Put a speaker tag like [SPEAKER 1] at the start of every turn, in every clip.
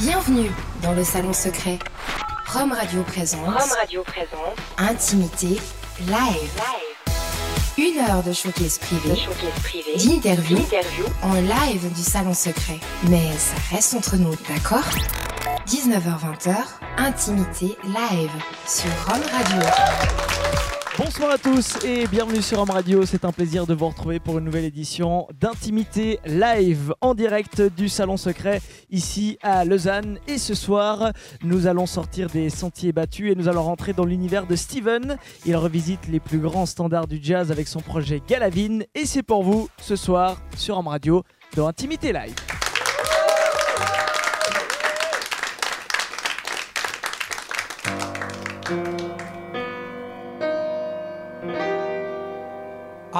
[SPEAKER 1] Bienvenue dans le salon secret. Rome Radio présente.
[SPEAKER 2] Rome Radio présente.
[SPEAKER 1] Intimité live. Une heure de showcase privé. D'interview. En live du salon secret. Mais ça reste entre nous, d'accord? 19h-20h, Intimité live sur Rome Radio.
[SPEAKER 3] Bonsoir à tous et bienvenue sur Rome Radio. C'est un plaisir de vous retrouver pour une nouvelle édition d'Intimité Live en direct du Salon Secret ici à Lausanne. Et ce soir, nous allons sortir des sentiers battus et nous allons rentrer dans l'univers de Steven. Il revisite les plus grands standards du jazz avec son projet Galavine. Et c'est pour vous ce soir sur Rome Radio dans Intimité Live.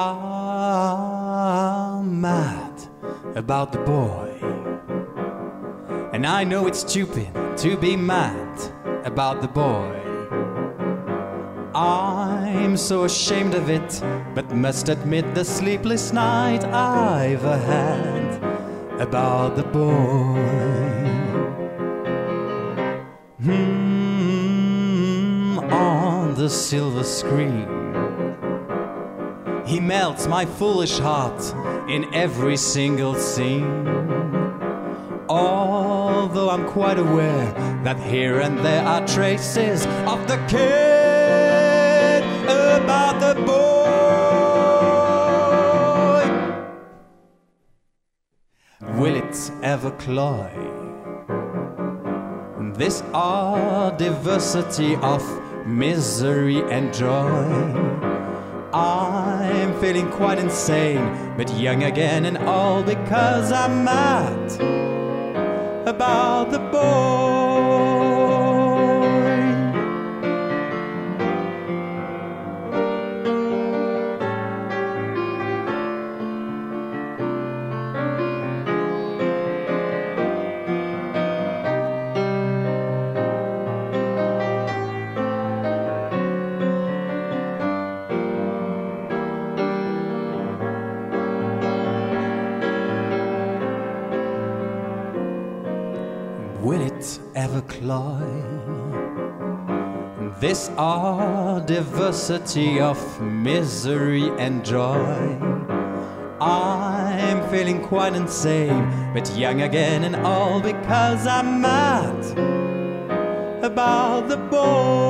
[SPEAKER 4] I'm mad about the boy. And I know it's stupid to be mad about the boy. I'm so ashamed of it, but must admit the sleepless night I've had about the boy. Hmm, on the silver screen. He melts my foolish heart in every single scene. Although I'm quite aware that here and there are traces of the kid about the boy. Will it ever cloy? This odd diversity of misery and joy. Feeling quite insane, but young again and all because I'm mad about the boy. This odd diversity of misery and joy. I'm feeling quite insane, but young again and all because I'm mad about the boy.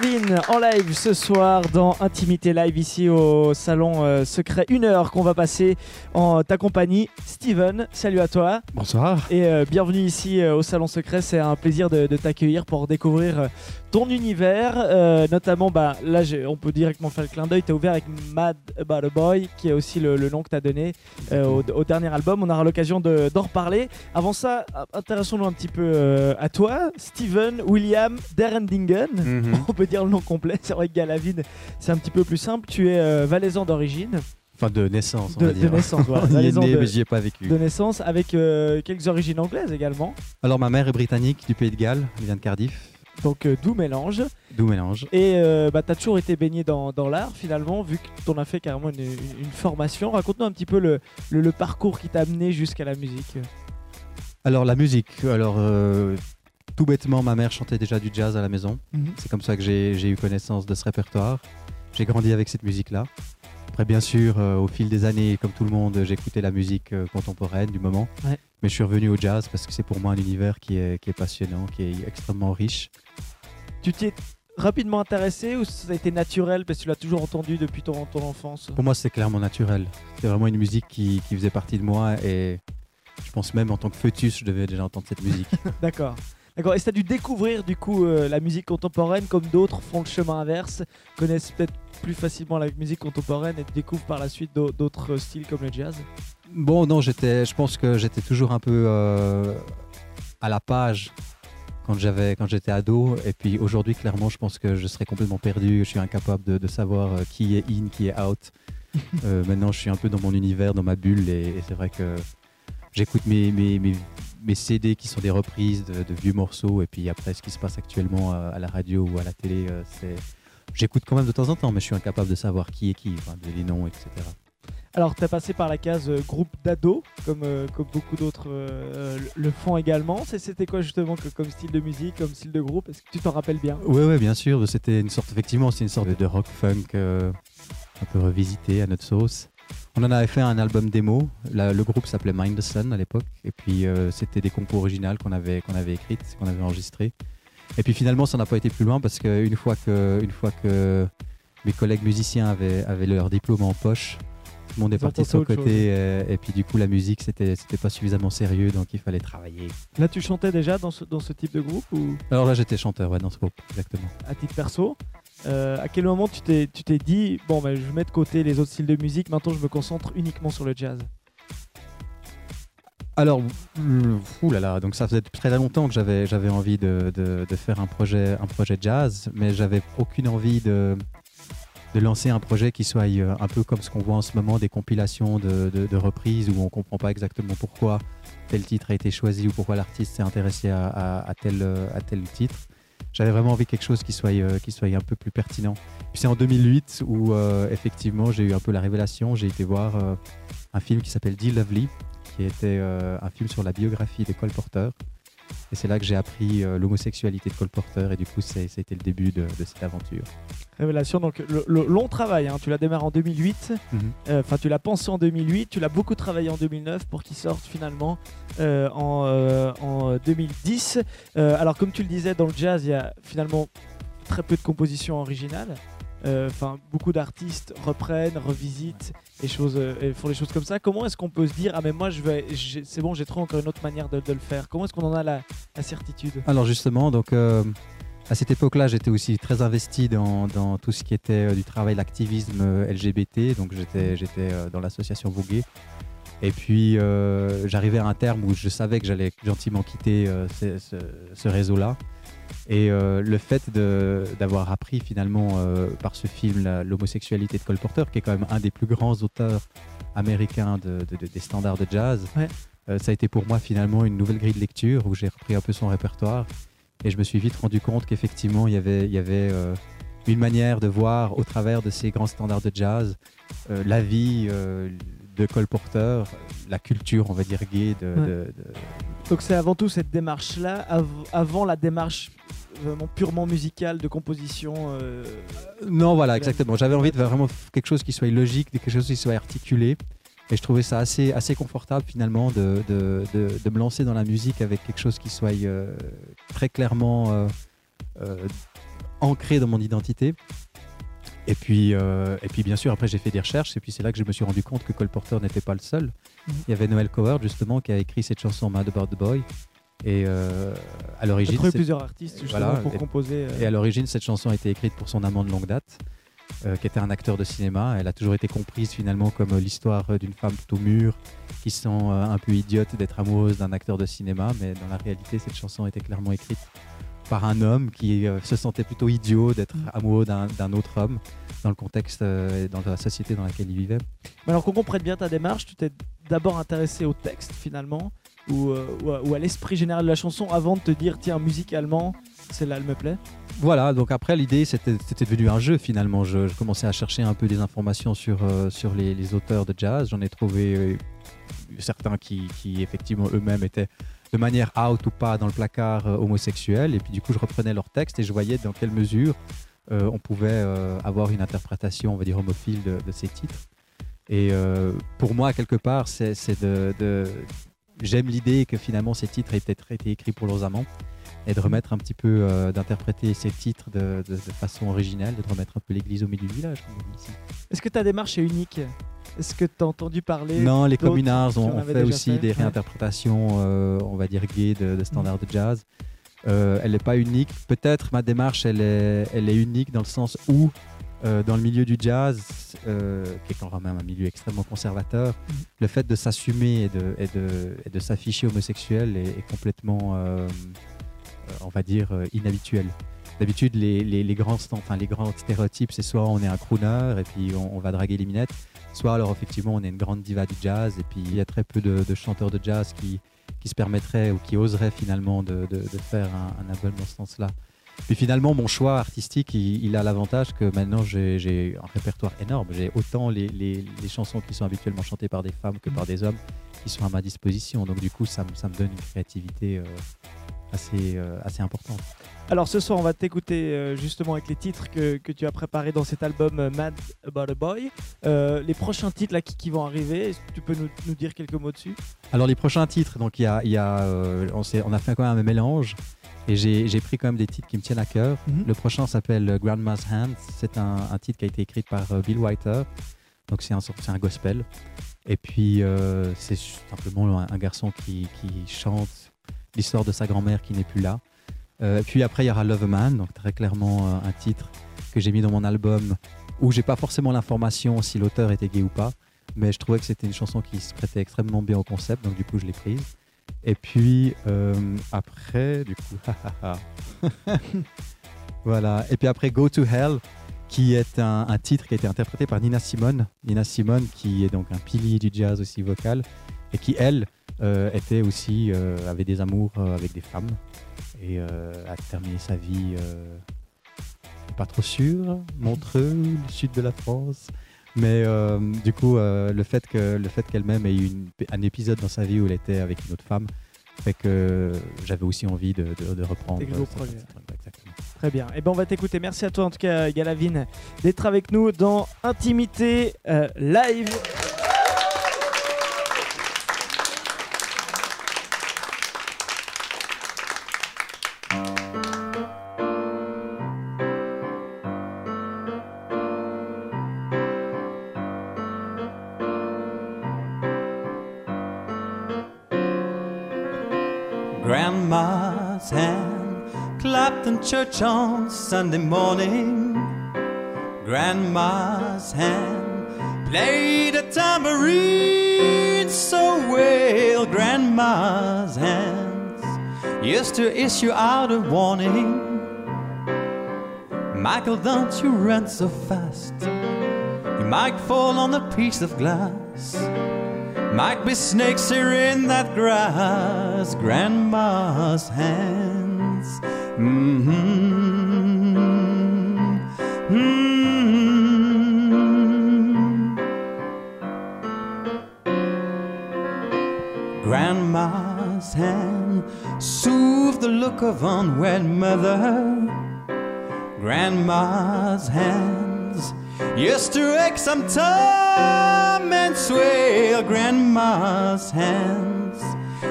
[SPEAKER 3] Galavine en live ce soir dans Intimité Live ici au salon euh, secret. Une heure qu'on va passer en ta compagnie. Steven, salut à toi
[SPEAKER 5] Bonsoir.
[SPEAKER 3] et euh, bienvenue ici euh, au salon secret. C'est un plaisir de, de t'accueillir pour découvrir ton univers. Euh, notamment, bah, là on peut directement faire le clin d'œil. Tu as ouvert avec Mad About a Boy, qui est aussi le, le nom que tu as donné euh, au, au dernier album. On aura l'occasion de- d'en reparler. Avant ça, intéressons-nous un petit peu euh, à toi, Steven William Derendingen.
[SPEAKER 5] Mhm.
[SPEAKER 3] On peut dire le nom complet. C'est vrai que Galavine, c'est un petit peu plus simple. Tu es valaisan d'origine,
[SPEAKER 5] Enfin, de naissance, on
[SPEAKER 3] de,
[SPEAKER 5] va
[SPEAKER 3] de
[SPEAKER 5] dire.
[SPEAKER 3] naissance, voilà.
[SPEAKER 5] On est né,
[SPEAKER 3] de,
[SPEAKER 5] mais j'y ai pas vécu.
[SPEAKER 3] de naissance, avec quelques origines anglaises également.
[SPEAKER 5] Alors, ma mère est britannique du pays de Galles, elle vient de Cardiff,
[SPEAKER 3] Donc euh, d'où mélange.
[SPEAKER 5] d'où mélange.
[SPEAKER 3] Et euh, bah, tu as toujours été baigné dans, dans l'art finalement, vu que tu en as fait carrément une, formation. Raconte-nous un petit peu le, le- le parcours qui t'a amené jusqu'à la musique.
[SPEAKER 5] Alors, la musique. Alors, euh, tout bêtement, ma mère chantait déjà du jazz à la maison. C'est comme ça que j'ai j'ai eu connaissance de ce répertoire. J'ai grandi avec cette musique-là. Après, bien sûr, au fil des années, comme tout le monde, j'écoutais la musique contemporaine du moment.
[SPEAKER 3] Ouais.
[SPEAKER 5] Mais je suis revenu au jazz parce que c'est pour moi un univers qui est, qui est passionnant, qui est extrêmement riche.
[SPEAKER 3] Tu t'y es rapidement intéressé ou ça a été naturel parce que tu l'as toujours entendu depuis ton, ton enfance?
[SPEAKER 5] Pour moi, c'est clairement naturel. C'est vraiment une musique qui, qui faisait partie de moi et je pense même en tant que fœtus, je devais déjà entendre cette musique.
[SPEAKER 3] D'accord. D'accord. Et ça a dû découvrir du coup euh, la musique contemporaine comme d'autres font le chemin inverse, connaissent peut-être plus facilement la musique contemporaine et découvrent par la suite d'au- d'autres styles comme le jazz?
[SPEAKER 5] Bon, non, j'étais, je pense que j'étais toujours un peu euh, à la page quand j'avais, quand j'étais ado. Et puis aujourd'hui, clairement, je pense que je serais complètement perdu. Je suis incapable de, de savoir euh, qui est in, qui est out. Euh, maintenant, je suis un peu dans mon univers, dans ma bulle, et, et c'est vrai que j'écoute mes, mes, mes, mes CD qui sont des reprises de, de vieux morceaux, et puis après ce qui se passe actuellement à, à la radio ou à la télé, c'est j'écoute quand même de temps en temps, mais je suis incapable de savoir qui est qui, enfin, les noms, etc.
[SPEAKER 3] Alors, tu as passé par la case euh, groupe d'ados, comme, euh, beaucoup d'autres euh, le font également. C'était quoi justement comme style de musique, comme style de groupe? Est-ce que tu t'en rappelles bien?
[SPEAKER 5] Ouais, bien sûr. C'était une sorte, effectivement, c'est une sorte de, rock funk un peu revisité à notre sauce. On en avait fait un album démo. Le groupe s'appelait Mind the Sun à l'époque. Et puis, c'était des compos originales qu'on avait, qu'on écrites, qu'on avait enregistrées. Et puis, finalement, ça n'a pas été plus loin parce qu'une fois que, une fois que mes collègues musiciens avaient, avaient leur diplôme en poche, le monde est parti de son côté. euh, et puis, du coup, la musique, c'était, pas suffisamment sérieux, donc il fallait travailler.
[SPEAKER 3] Là, tu chantais déjà dans ce, dans ce type de groupe ou?
[SPEAKER 5] Alors là, j'étais chanteur, ouais, dans ce groupe, exactement.
[SPEAKER 3] à titre perso Euh, À quel moment tu t'es dit, bon, ben, je mets de côté les autres styles de musique, maintenant je me concentre uniquement sur le jazz?
[SPEAKER 5] Alors, là là, donc ça faisait très longtemps que j'avais j'avais envie de, de- de faire un projet un projet jazz, mais j'avais aucune envie de de lancer un projet qui soit euh, un peu comme ce qu'on voit en ce moment, des compilations de, reprises où on comprend pas exactement pourquoi tel titre a été choisi ou pourquoi l'artiste s'est intéressé à, tel, euh, à tel titre. J'avais vraiment envie de quelque chose qui soit, euh, qui soit un peu plus pertinent. Puis c'est en 2008 où effectivement j'ai eu un peu la révélation. J'ai été voir un film qui s'appelle Dear Lovely, qui était un film sur la biographie de Cole Porter. Et c'est là que j'ai appris euh, l'homosexualité de Cole Porter et du coup ça a été le début de, de cette aventure.
[SPEAKER 3] Révélation, donc le, le long travail, hein, tu l'as démarré en 2008,
[SPEAKER 5] Mhm.
[SPEAKER 3] euh, enfin tu l'as pensé en 2008, tu l'as beaucoup travaillé en 2009 pour qu'il sorte finalement euh, en, euh, en 2010. Euh, alors comme tu le disais, dans le jazz, il y a finalement très peu de compositions originales. Euh, Enfin, beaucoup d'artistes reprennent, revisitent et, choses, euh, et font des choses comme ça. Comment est-ce qu'on peut se dire ah mais moi je vais, c'est bon, j'ai trouvé encore une autre manière de, le faire. Comment est-ce qu'on en a la, certitude?
[SPEAKER 5] Alors justement, donc euh, à cette époque-là, j'étais aussi très investi dans, tout ce qui était du travail, l'activisme LGBT. Donc j'étais dans l'association Vogué. Et puis j'arrivais à un terme où je savais que j'allais gentiment quitter ce réseau-là. Et euh, le fait d'avoir appris finalement euh, par ce film l'homosexualité de Cole Porter, qui est quand même un des plus grands auteurs américains de- de- de- des standards de jazz,
[SPEAKER 3] Ouais.
[SPEAKER 5] euh, ça a été pour moi finalement une nouvelle grille de lecture où j'ai repris un peu son répertoire et je me suis vite rendu compte qu'effectivement il y avait, il y avait une manière de voir au travers de ces grands standards de jazz la vie de Cole Porter, la culture on va dire gay de,
[SPEAKER 3] Ouais.
[SPEAKER 5] de- de-
[SPEAKER 3] Donc c'est avant tout cette démarche-là, av- avant la démarche vraiment purement musicale de composition. euh,
[SPEAKER 5] Non, voilà, exactement. J'avais envie de faire vraiment quelque chose qui soit logique, quelque chose qui soit articulé. Et je trouvais ça assez, assez confortable finalement de, de, de- de me lancer dans la musique avec quelque chose qui soit euh, très clairement euh, euh, ancré dans mon identité. Et puis, euh, et puis bien sûr, après j'ai fait des recherches et puis c'est là que je me suis rendu compte que Cole Porter n'était pas le seul.
[SPEAKER 3] Mhm.
[SPEAKER 5] Il y avait Noel Coward justement qui a écrit cette chanson Mad About the Boy. Et euh, à l'origine,
[SPEAKER 3] trouvé plusieurs artistes justement
[SPEAKER 5] Voilà,
[SPEAKER 3] pour
[SPEAKER 5] et-
[SPEAKER 3] composer. euh,
[SPEAKER 5] et à l'origine, cette chanson a été écrite pour son amant de longue date, qui était un acteur de cinéma. Elle a toujours été comprise finalement comme l'histoire d'une femme plutôt mûre, qui se sent un peu idiote d'être amoureuse d'un acteur de cinéma. Mais dans la réalité, cette chanson était clairement écrite par un homme qui euh, se sentait plutôt idiot d'être amoureux d'un autre homme dans le contexte euh, et dans la société dans laquelle il vivait.
[SPEAKER 3] Mais alors qu'on comprenne bien ta démarche, tu t'es d'abord intéressé au texte finalement, ou, euh, ou à, ou à l'esprit général de la chanson avant de te dire tiens musicalement celle-là elle me plaît?
[SPEAKER 5] Voilà, donc après l'idée c'était c'était devenu un jeu finalement. Je, je commençais à chercher un peu des informations sur, sur les, les auteurs de jazz. J'en ai trouvé certains qui, qui, effectivement eux-mêmes étaient de manière out ou pas dans le placard euh, homosexuel. Et puis du coup je reprenais leurs textes et je voyais dans quelle mesure euh, on pouvait euh, avoir une interprétation, on va dire, homophile de, ces titres. Et pour moi, quelque part, c'est de, J'aime l'idée que finalement ces titres aient été écrits pour leurs amants et de remettre un petit peu, euh, d'interpréter ces titres de, de- de façon originale, de remettre un peu l'église au milieu du village.
[SPEAKER 3] Est-ce que ta démarche est unique? Est-ce que tu as entendu parler
[SPEAKER 5] Non, les communards ont, fait aussi
[SPEAKER 3] fait,
[SPEAKER 5] des? Réinterprétations, euh, on va dire gays, de, de standards de jazz. Euh, elle n'est pas unique. Peut-être ma démarche, elle est, elle est unique dans le sens où, euh, dans le milieu du jazz, euh, qui est quand même un milieu extrêmement conservateur,
[SPEAKER 3] Mhm.
[SPEAKER 5] le fait de s'assumer et de, et de, et de s'afficher homosexuel est, est complètement, on va dire, euh, inhabituel. D'habitude, les, grands, enfin, les grands stéréotypes, c'est soit on est un crooner et puis on, va draguer les minettes, soit alors effectivement on est une grande diva du jazz et puis il y a très peu de, chanteurs de jazz qui, qui se permettrait ou qui oserait finalement de, faire un, un album dans ce sens-là. Puis finalement, mon choix artistique, il, a l'avantage que maintenant j'ai un répertoire énorme. J'ai autant les, chansons qui sont habituellement chantées par des femmes que par des hommes qui sont à ma disposition. Donc du coup, ça, me- ça me donne une créativité euh, assez, euh, assez importante.
[SPEAKER 3] Alors ce soir, on va t'écouter euh, justement avec les titres que, que tu as préparés dans cet album euh, Mad About a Boy. Euh, les prochains titres là, qui, qui vont arriver, est-ce que tu peux nous, nous dire quelques mots dessus?
[SPEAKER 5] Alors les prochains titres, donc il y a, y a, on, a fait quand même un mélange et j'ai pris quand même des titres qui me tiennent à cœur.
[SPEAKER 3] Mhm.
[SPEAKER 5] Le prochain s'appelle Grandma's Hands. C'est un, un titre qui a été écrit par Bill Whiter. Donc c'est un, un gospel. Et puis c'est simplement un, un garçon qui, qui chante l'histoire de sa grand-mère qui n'est plus là. Euh, puis après il y aura Love Man, donc très clairement euh, un titre que j'ai mis dans mon album où j'ai pas forcément l'information si l'auteur était gay ou pas, mais je trouvais que c'était une chanson qui se prêtait extrêmement bien au concept, donc du coup je l'ai prise. Et puis euh, après, du coup, voilà. Et puis après Go to Hell, qui est un, un titre qui a été interprété par Nina Simone. Nina Simone, qui est donc un pilier du jazz aussi vocal, et qui elle euh, était aussi euh, avait des amours euh, avec des femmes et a terminé sa vie pas trop sûr, Montreux, le sud de la France. Mais euh, du coup, euh, le fait que le fait qu'elle-même ait eu une- un épisode dans sa vie où elle était avec une autre femme fait que j'avais aussi envie de, de- de reprendre. Cette- cette-.
[SPEAKER 3] Très bien. Et ben on va t'écouter. Merci à toi en tout cas, Galavine, d'être avec nous dans Intimité euh, Live.
[SPEAKER 4] Clapped in church on Sunday morning. Grandma's hand played a tambourine so well. Grandma's hands used to issue out a warning. Michael, don't you run so fast. You might fall on a piece of glass. Might be snakes here in that grass, Grandma's hands. Mm-hmm. Mm-hmm. Grandma's hand soothed the look of unwed mother. Grandma's hands used to ache sometime and swell. Grandma's hands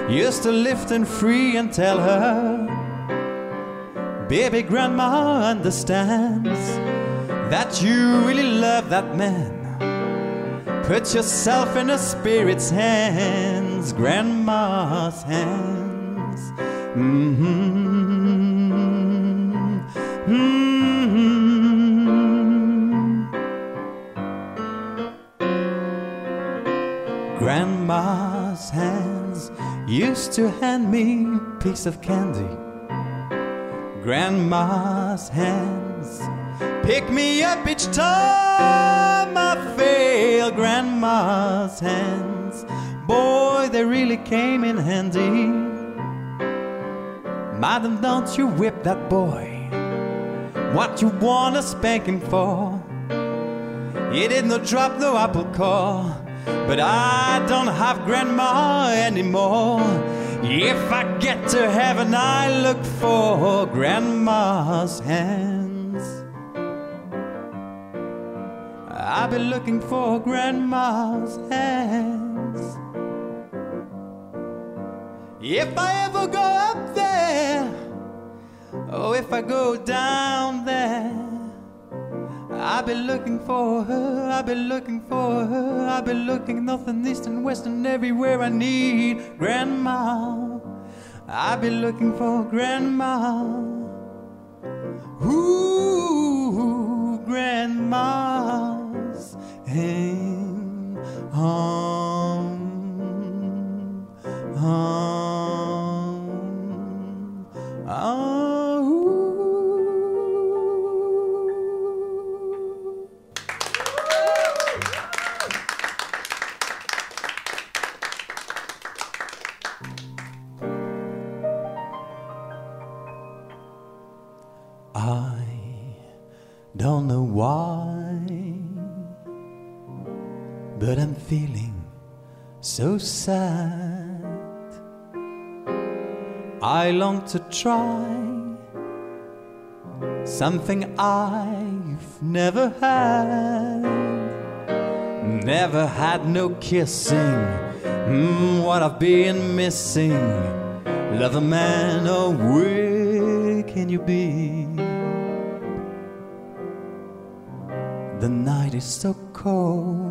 [SPEAKER 4] used to lift and free and tell her, Baby, Grandma understands that you really love that man. Put yourself in a spirit's hands, Grandma's hands. Mm-hmm. Mm-hmm. Grandma's hands used to hand me piece of candy. Grandma's hands pick me up each time I fail. Grandma's hands, boy, they really came in handy. Madam, don't you whip that boy. What you wanna spank him for? He did not drop no apple core, but I don't have grandma anymore. If I get to heaven, I look for grandma's hands. I've been looking for grandma's hands. If I ever go up there, oh, if I go down there. I've been looking for her, I've been looking for her, I've been looking nothing east and west and everywhere I need grandma. I've been looking for grandma. Ooh, grandma's hand. Um, um, ah, but I'm feeling so sad. I long to try something I've never had. Never had no kissing, mm, what I've been missing. Love a man, oh, where can you be? The night is so cold,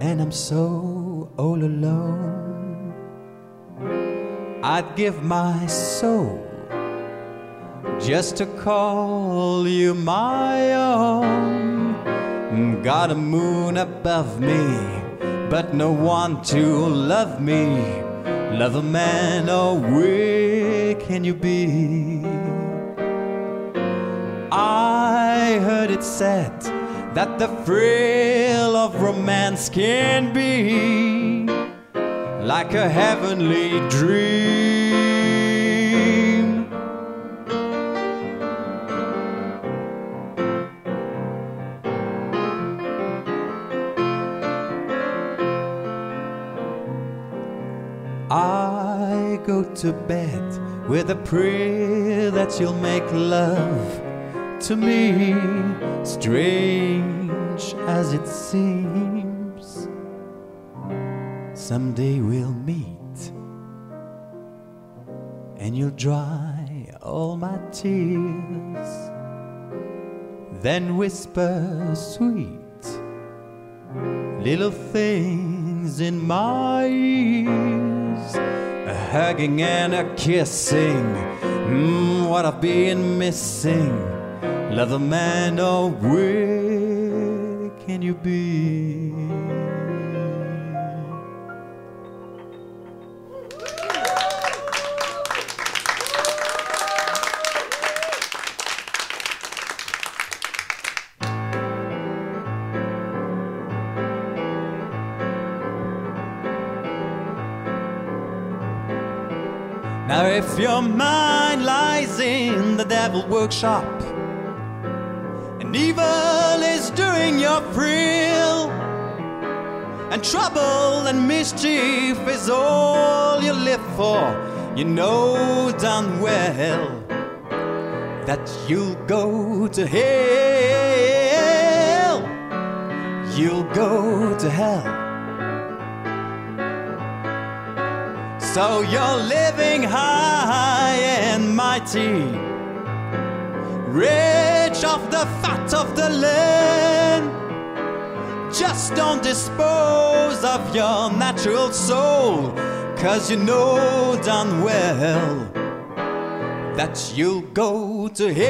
[SPEAKER 4] and I'm so all alone. I'd give my soul just to call you my own. Got a moon above me, but no one to love me. Love a man, oh, where can you be? I heard it said that the thrill of romance can be like a heavenly dream. I go to bed with a prayer that you'll make love to me, strange as it seems. Someday we'll meet, and you'll dry all my tears. Then whisper sweet little things in my ears, a hugging and a kissing. Mm, what I've been missing. Love a man, oh, where can you be? Now, if your mind lies in the devil workshop and evil is doing your thrill, and trouble and mischief is all you live for, you know damn well that you'll go to hell. You'll go to hell. So you're living high and mighty, rich off the fat of the land. Just don't dispose of your natural soul, cause you know damn well that you'll go to hell.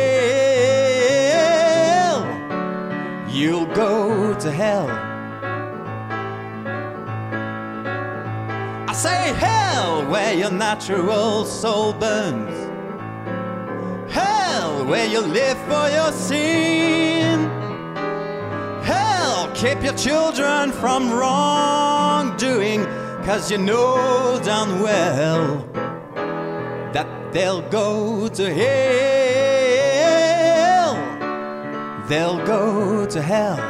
[SPEAKER 4] You'll go to hell. I say hell where your natural soul burns. Where you live for your sin. Hell, keep your children from wrongdoing, cause you know damn well that they'll go to hell. They'll go to hell.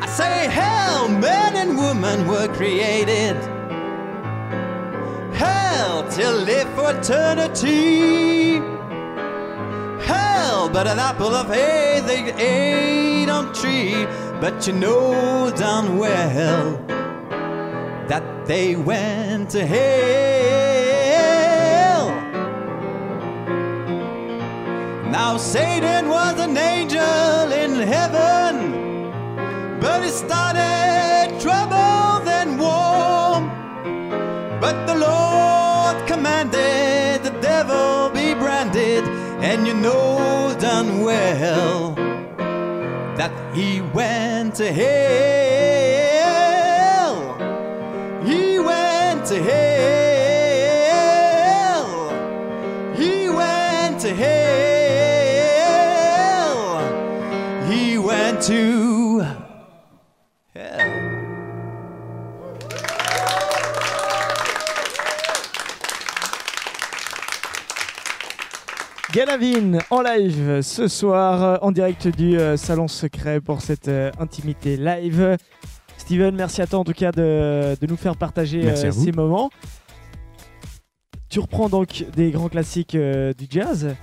[SPEAKER 4] I say hell, men and women were created. Hell to live for eternity. Hell, but an apple of hay they ate on tree. But you know damn well that they went to hell. Now Satan was an angel in heaven, but he started know done well that he went to hell. He went to hell.
[SPEAKER 3] Galavine en live ce soir euh, en direct du euh, salon secret pour cette euh, intimité live. Steven, merci à toi en tout cas de, de nous faire partager euh, ces moments. Tu reprends donc des grands classiques euh, du jazz.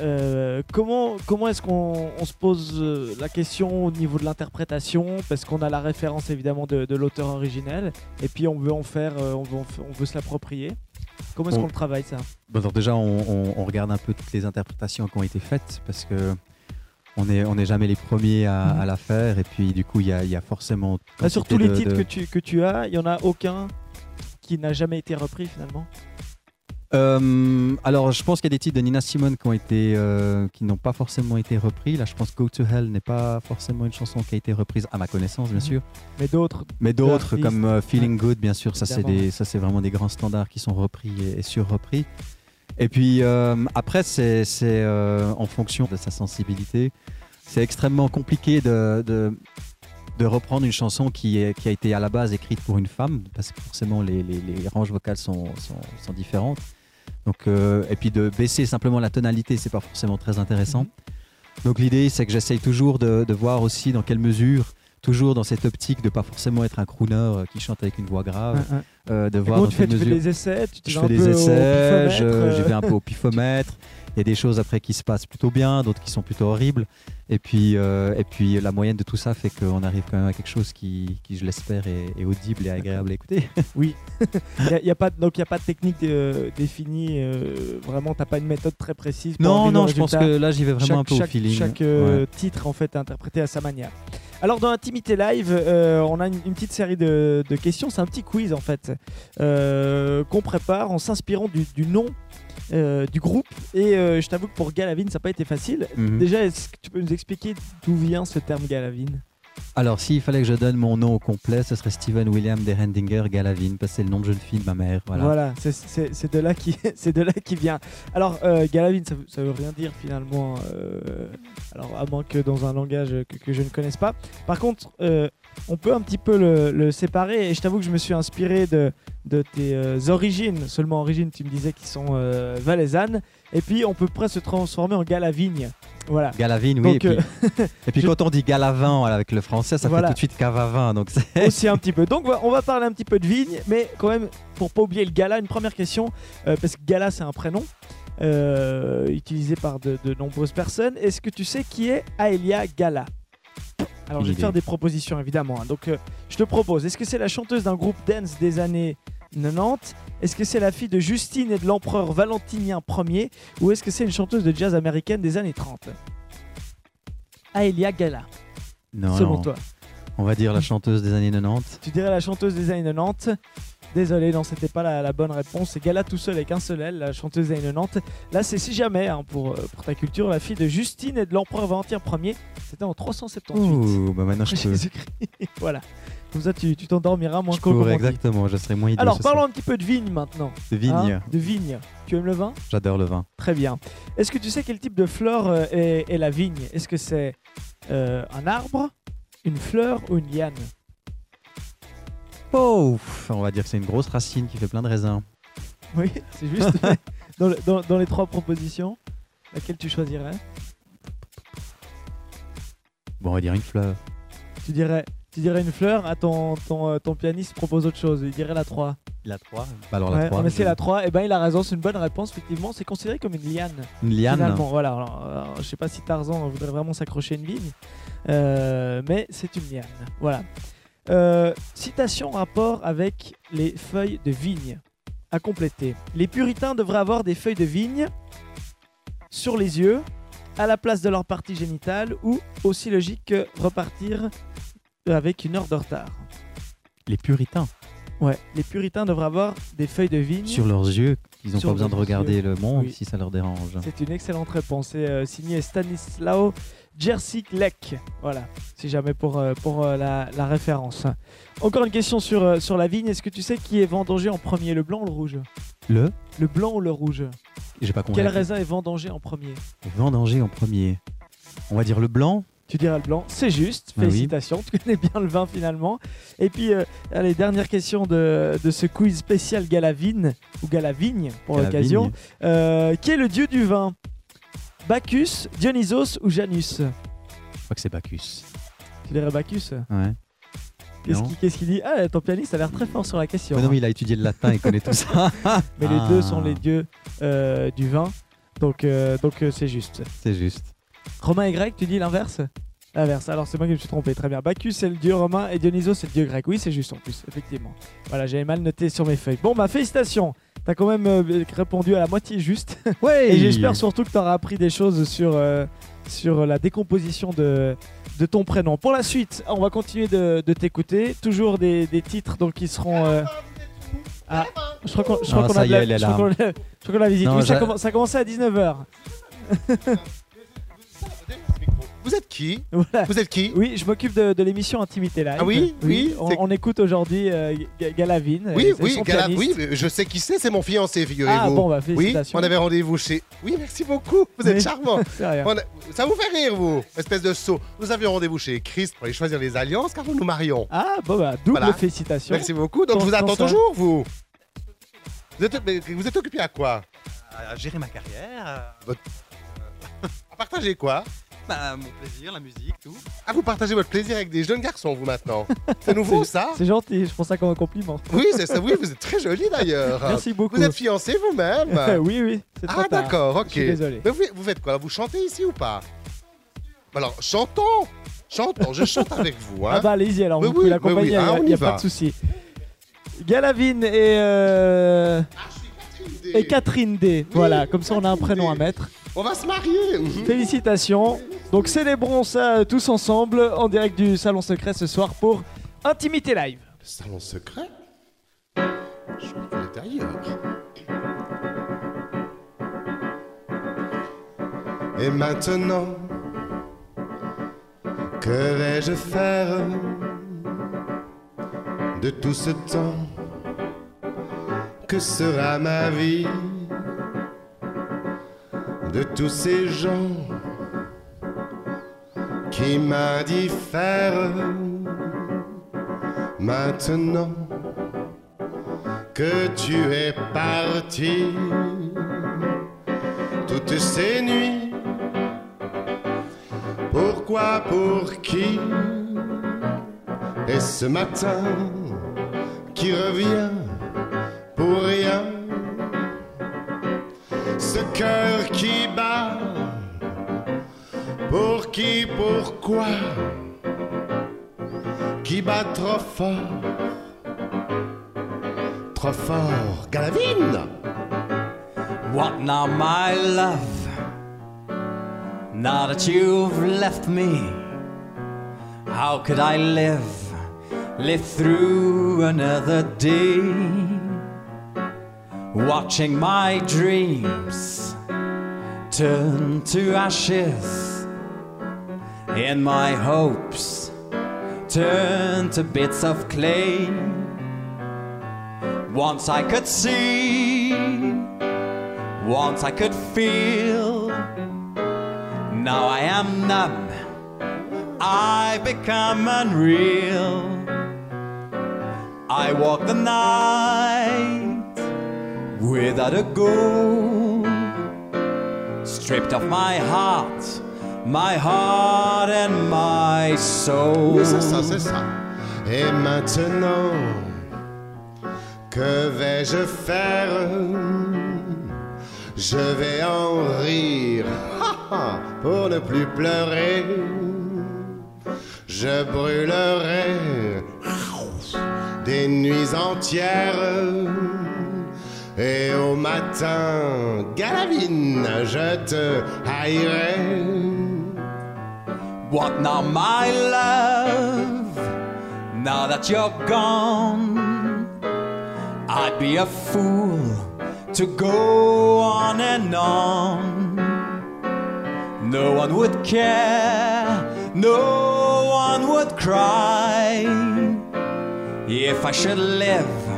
[SPEAKER 3] Euh, comment comment est-ce qu'on on se pose la question au niveau de l'interprétation? Parce qu'on a la référence évidemment de, de l'auteur originel et puis on veut en faire, on veut, on veut se l'approprier. Comment est-ce qu'on le travaille ça
[SPEAKER 5] Bon, alors déjà, on, on- on regarde un peu toutes les interprétations qui ont été faites parce que on n'est on jamais les premiers à,
[SPEAKER 3] Mhm.
[SPEAKER 5] à la faire. Et puis, du coup, il y a, il y a forcément.
[SPEAKER 3] Là, sur tous les
[SPEAKER 5] de-
[SPEAKER 3] titres
[SPEAKER 5] de-
[SPEAKER 3] que, tu, que tu as, il n'y en a aucun qui n'a jamais été repris finalement
[SPEAKER 5] Euh, alors, je pense qu'il y a des titres de Nina Simone qui ont été, euh, qui n'ont pas forcément été repris. Là, je pense Go to Hell n'est pas forcément une chanson qui a été reprise à ma connaissance, bien
[SPEAKER 3] Mhm.
[SPEAKER 5] sûr.
[SPEAKER 3] Mais d'autres,
[SPEAKER 5] Mais d'autres, comme euh, Feeling Good, bien sûr, ça c'est des, ça c'est vraiment des grands standards qui sont repris et, et sur-repris. Et puis après, c'est c'est, en fonction de sa sensibilité. C'est extrêmement compliqué de, de, de reprendre une chanson qui, est, qui a été à la base écrite pour une femme, parce que forcément les, les, les ranges vocales sont, sont, sont différentes. Donc, euh, et puis de baisser simplement la tonalité, c'est pas forcément très intéressant. Donc l'idée, c'est que j'essaye toujours de, de voir aussi dans quelle mesure, toujours dans cette optique de pas forcément être un crooner euh, qui chante avec une voix grave, euh, de
[SPEAKER 3] Et
[SPEAKER 5] voir dans
[SPEAKER 3] tu fais,
[SPEAKER 5] quelle
[SPEAKER 3] tu fais
[SPEAKER 5] mesure.
[SPEAKER 3] des essais, tu te
[SPEAKER 5] Je fais des essais, j'y vais un peu au pifomètre. Il y a des choses après qui se passent plutôt bien, d'autres qui sont plutôt horribles. Et puis, euh, et puis la moyenne de tout ça fait qu'on arrive quand même à quelque chose qui, qui je l'espère, est, est audible et agréable à écouter.
[SPEAKER 3] Oui. Il y a- il y a pas, donc il n'y a pas de technique euh, définie. euh, vraiment, tu n'as pas une méthode très précise. Pour
[SPEAKER 5] Non, non, je pense que là j'y vais vraiment
[SPEAKER 3] chaque,
[SPEAKER 5] un peu
[SPEAKER 3] chaque-
[SPEAKER 5] au feeling.
[SPEAKER 3] chaque,
[SPEAKER 5] Ouais.
[SPEAKER 3] titre en fait est interprété à sa manière. Alors dans Intimité Live, euh, on a une, une petite série de, de questions. C'est un petit quiz en fait euh, qu'on prépare en s'inspirant du, du nom euh, du groupe. Et euh, je t'avoue que pour Galavine, ça n'a pas été facile.
[SPEAKER 5] Mhm.
[SPEAKER 3] Déjà, est-ce que tu peux nous expliquer d'où vient ce terme Galavine?
[SPEAKER 5] Alors, s'il fallait que je donne mon nom au complet, ce serait Steven William Derendinger Galavin, parce que c'est le nom de jeune fille de ma mère. Voilà.
[SPEAKER 3] Voilà, c'est- de là qui c'est de là qui vient. Alors euh, Galavine, ça, veut- ça veut rien dire finalement. euh, alors à moins que dans un langage que, que je ne connaisse pas. Par contre, euh, on peut un petit peu le, le séparer. Et je t'avoue que je me suis inspiré de de tes euh, origines. Seulement origines, tu me disais qu'ils sont euh, valaisannes. Et puis on peut presque se transformer en Galavigne. Voilà.
[SPEAKER 5] Galavin, oui.
[SPEAKER 3] Donc,
[SPEAKER 5] et
[SPEAKER 3] euh,
[SPEAKER 5] puis, et puis
[SPEAKER 3] je-
[SPEAKER 5] quand on dit Galavin avec le français, ça
[SPEAKER 3] Voilà.
[SPEAKER 5] fait tout de suite Cavavin. Donc c'est.
[SPEAKER 3] aussi un petit peu. Donc on va- parler un petit peu de vigne, mais quand même pour pas oublier le gala, une première question euh, parce que gala c'est un prénom euh, utilisé par de, de nombreuses personnes. Est-ce que tu sais qui est Aelia Gala? Alors je vais
[SPEAKER 5] Idée.
[SPEAKER 3] faire des propositions évidemment. hein. Donc euh, je te propose. Est-ce que c'est la chanteuse d'un groupe dance des années 90 Est-ce que c'est la fille de Justine et de l'empereur Valentinien Ier Ou est-ce que c'est une chanteuse de jazz américaine des années 30 Aelia Gala,
[SPEAKER 5] Non,
[SPEAKER 3] selon
[SPEAKER 5] non.
[SPEAKER 3] toi
[SPEAKER 5] On va dire la chanteuse des années 90.
[SPEAKER 3] Tu dirais la chanteuse des années 90. Désolé, non, c'était pas la, la bonne réponse. C'est Gala tout seul avec un seul L, la chanteuse 90. Là, c'est si jamais, hein, pour, euh, pour ta culture, la fille de Justine et de l'empereur Valentin Ier. C'était en 378.
[SPEAKER 5] Ouh, bah maintenant je peux.
[SPEAKER 3] Jésus-Christ. voilà. Comme ça, tu t'endormiras moins qu'au
[SPEAKER 5] exactement, je serais moins idiot.
[SPEAKER 3] Alors, parlons
[SPEAKER 5] soir.
[SPEAKER 3] un petit peu de vigne maintenant.
[SPEAKER 5] De vigne,
[SPEAKER 3] hein, de vigne. Tu aimes le vin?
[SPEAKER 5] J'adore le vin.
[SPEAKER 3] Très bien. Est-ce que tu sais quel type de fleur euh, est, est la vigne? Est-ce que c'est euh, un arbre, une fleur ou une liane?
[SPEAKER 5] Oh, pff, on va dire que c'est une grosse racine qui fait plein de raisins.
[SPEAKER 3] Oui, c'est juste. mais dans, le- dans- dans les trois propositions, laquelle tu choisirais?
[SPEAKER 5] Bon, on va dire une fleur.
[SPEAKER 3] tu dirais, tu dirais une fleur, ah, ton, ton, euh, ton pianiste propose autre chose, il dirait la 3.
[SPEAKER 5] La 3 bah Alors
[SPEAKER 3] Ouais,
[SPEAKER 5] la 3.
[SPEAKER 3] on essaie la 3, et ben il a raison, c'est une bonne réponse, effectivement, c'est considéré comme une liane.
[SPEAKER 5] Une liane.
[SPEAKER 3] Finalement, voilà, alors, alors, je sais pas si Tarzan voudrait vraiment s'accrocher à une vigne, euh, mais c'est une liane. Voilà. Euh, citation rapport avec les feuilles de vigne. À compléter. Les puritains devraient avoir des feuilles de vigne sur les yeux, à la place de leur partie génitale, ou aussi logique que repartir avec une heure de retard.
[SPEAKER 5] Les puritains.
[SPEAKER 3] Ouais, les puritains devraient avoir des feuilles de vigne.
[SPEAKER 5] Sur leurs yeux, ils n'ont pas besoin de regarder
[SPEAKER 3] yeux.
[SPEAKER 5] le monde
[SPEAKER 3] Oui.
[SPEAKER 5] si ça leur dérange.
[SPEAKER 3] C'est une excellente réponse. C'est euh, signé Stanislao Jersik-Lek. Voilà, si jamais pour, euh, pour euh, la, la référence. Encore une question sur, euh, sur la vigne. Est-ce que tu sais qui est vendangé en premier, le blanc ou le rouge?
[SPEAKER 5] Le?
[SPEAKER 3] Le blanc ou le rouge?
[SPEAKER 5] J'ai pas compris.
[SPEAKER 3] Quel raisin est vendangé en premier?
[SPEAKER 5] Vendanger en premier. On va dire le blanc.
[SPEAKER 3] Tu diras le blanc, c'est juste,
[SPEAKER 5] Ah oui.
[SPEAKER 3] félicitations, tu connais bien le vin finalement. Et puis, euh, allez, dernière question de, de ce quiz spécial Galavine, ou Galavigne pour l'occasion. Euh, qui est le dieu du vin? Bacchus, Dionysos ou Janus
[SPEAKER 5] Je crois que c'est Bacchus.
[SPEAKER 3] Tu dirais Bacchus
[SPEAKER 5] Ouais.
[SPEAKER 3] Qu'est-ce
[SPEAKER 5] Non.
[SPEAKER 3] qu'il dit Ah, ton pianiste a l'air très fort sur la question.
[SPEAKER 5] Mais non,
[SPEAKER 3] hein.
[SPEAKER 5] mais il a étudié le latin, il connaît tout ça.
[SPEAKER 3] Mais les
[SPEAKER 5] Ah.
[SPEAKER 3] deux sont les dieux euh, du vin. Donc euh, donc euh, c'est juste.
[SPEAKER 5] C'est juste.
[SPEAKER 3] Romain et grec, tu dis l'inverse? L'inverse. Alors c'est moi qui me suis trompé. Très bien. Bacchus c'est le dieu romain et Dionysos c'est le dieu grec. Oui, c'est juste en plus, effectivement. Voilà, j'avais mal noté sur mes feuilles. Bon, bah félicitations. T'as quand même euh, répondu à la moitié juste.
[SPEAKER 5] Ouais
[SPEAKER 3] Et j'espère surtout que tu auras appris des choses sur, euh, sur la décomposition de, de ton prénom. Pour la suite, on va continuer de, de t'écouter. Toujours des, des titres donc, qui seront. euh, Ah, je crois qu'on je crois
[SPEAKER 5] Non,
[SPEAKER 3] qu'on
[SPEAKER 5] ça
[SPEAKER 3] a, la-
[SPEAKER 5] est, elle est
[SPEAKER 3] je crois
[SPEAKER 5] là.
[SPEAKER 3] qu'on a- je crois qu'on a visite.
[SPEAKER 5] Non,
[SPEAKER 3] Oui, ça,
[SPEAKER 5] j'a-
[SPEAKER 3] commen- ça a commencé à 19h.
[SPEAKER 6] Vous êtes qui
[SPEAKER 3] Voilà.
[SPEAKER 6] Vous êtes qui
[SPEAKER 3] Oui, je m'occupe de, de l'émission Intimité Live.
[SPEAKER 6] Ah oui Oui,
[SPEAKER 3] on, écoute aujourd'hui euh, Ga- Galavine.
[SPEAKER 6] Oui, oui, Gala- oui, je sais qui c'est, c'est mon fiancé, figurez-vous.
[SPEAKER 3] Ah bon, bah
[SPEAKER 6] oui,
[SPEAKER 3] félicitations.
[SPEAKER 6] on avait rendez-vous chez. Oui, merci beaucoup, vous êtes
[SPEAKER 3] Mais-
[SPEAKER 6] charmant. A- Ça vous fait rire, vous, espèce de sot. Nous avions rendez-vous chez Christ pour aller choisir les alliances car nous nous marions.
[SPEAKER 3] Ah, bon, bah, double
[SPEAKER 6] Voilà.
[SPEAKER 3] félicitations.
[SPEAKER 6] Merci beaucoup. Donc je vous attends
[SPEAKER 3] ça
[SPEAKER 6] toujours, vous. Vous êtes, mais vous êtes occupé à quoi?
[SPEAKER 5] À gérer ma carrière,
[SPEAKER 6] À partager quoi?
[SPEAKER 5] Bah, mon plaisir, la musique, tout.
[SPEAKER 6] Ah, vous partagez votre plaisir avec des jeunes garçons, vous maintenant. C'est nouveau, ça
[SPEAKER 3] C'est gentil, je prends ça comme un compliment.
[SPEAKER 6] Oui, c'est ça. Oui, vous êtes très joli d'ailleurs.
[SPEAKER 3] Merci beaucoup.
[SPEAKER 6] Vous êtes fiancé vous-même
[SPEAKER 3] oui, oui,
[SPEAKER 6] Ah d'accord, ok.
[SPEAKER 3] Je suis désolé.
[SPEAKER 6] Mais vous, vous faites quoi? Vous chantez ici ou pas? Alors, chantons Chantons, je chante avec vous. Hein.
[SPEAKER 3] Ah bah allez-y alors,
[SPEAKER 6] Mais
[SPEAKER 3] vous
[SPEAKER 6] oui,
[SPEAKER 3] pouvez l'accompagner, il
[SPEAKER 6] hein, on
[SPEAKER 3] n'y
[SPEAKER 6] y
[SPEAKER 3] a, pas de souci. Galavine et, euh, et Catherine D. Voilà, comme ça on a un prénom à mettre.
[SPEAKER 6] On va se marier
[SPEAKER 3] Félicitations. Donc célébrons ça tous ensemble en direct du Salon Secret ce soir pour Intimité Live.
[SPEAKER 6] Salon secret? Je qu'il est ailleurs. Et maintenant, que vais-je faire de tout ce temps Que sera ma vie? De tous ces gens qui m'indiffèrent Maintenant que tu es parti, toutes ces nuits, pourquoi, pour qui? Et ce matin qui revient pour rien, qui, pourquoi qui bat trop fort, trop fort. Galavine
[SPEAKER 4] What now, my love? Now that you've left me, how could I live, live through another day? Watching my dreams turn to ashes, and my hopes turn to bits of clay. Once I could see, once I could feel. Now I am numb, I become unreal. I walk the night without a goal, stripped of my heart, my heart and my soul.
[SPEAKER 6] Oui, c'est ça, c'est ça. Et maintenant, que vais-je faire? Je vais en rire pour ne plus pleurer. Je brûlerai des nuits entières. Et au matin, Galavine, je te haïrai.
[SPEAKER 4] What now, my love? Now that you're gone, I'd be a fool to go on and on. No one would care, no one would cry if I should live,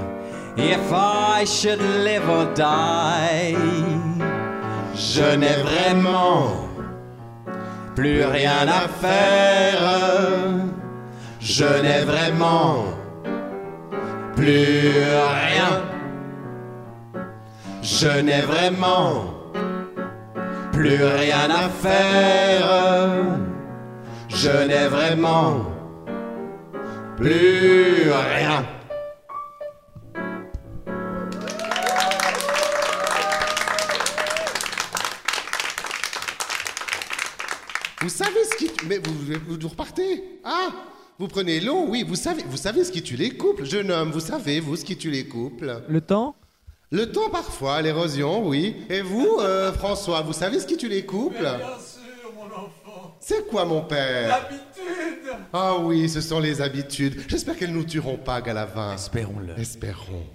[SPEAKER 4] if I should live or die. Je n'ai vraiment plus rien à faire. Je n'ai vraiment plus rien. Je n'ai vraiment plus rien à faire. Je n'ai vraiment plus rien.
[SPEAKER 6] Savez ce qui. Mais vous, vous, vous repartez Ah Vous prenez l'eau Oui, vous savez, vous savez ce qui tue les couples, jeune homme, vous savez, vous, ce qui tue les couples
[SPEAKER 3] Le temps?
[SPEAKER 6] Le temps parfois, l'érosion, oui. Et vous, euh, François, vous savez ce qui tue les couples?
[SPEAKER 4] Bien sûr, mon enfant.
[SPEAKER 6] C'est quoi, mon père?
[SPEAKER 4] L'habitude.
[SPEAKER 6] Ah oui, ce sont les habitudes. J'espère qu'elles nous tueront pas, Galavin.
[SPEAKER 4] Espérons-le.
[SPEAKER 6] Espérons.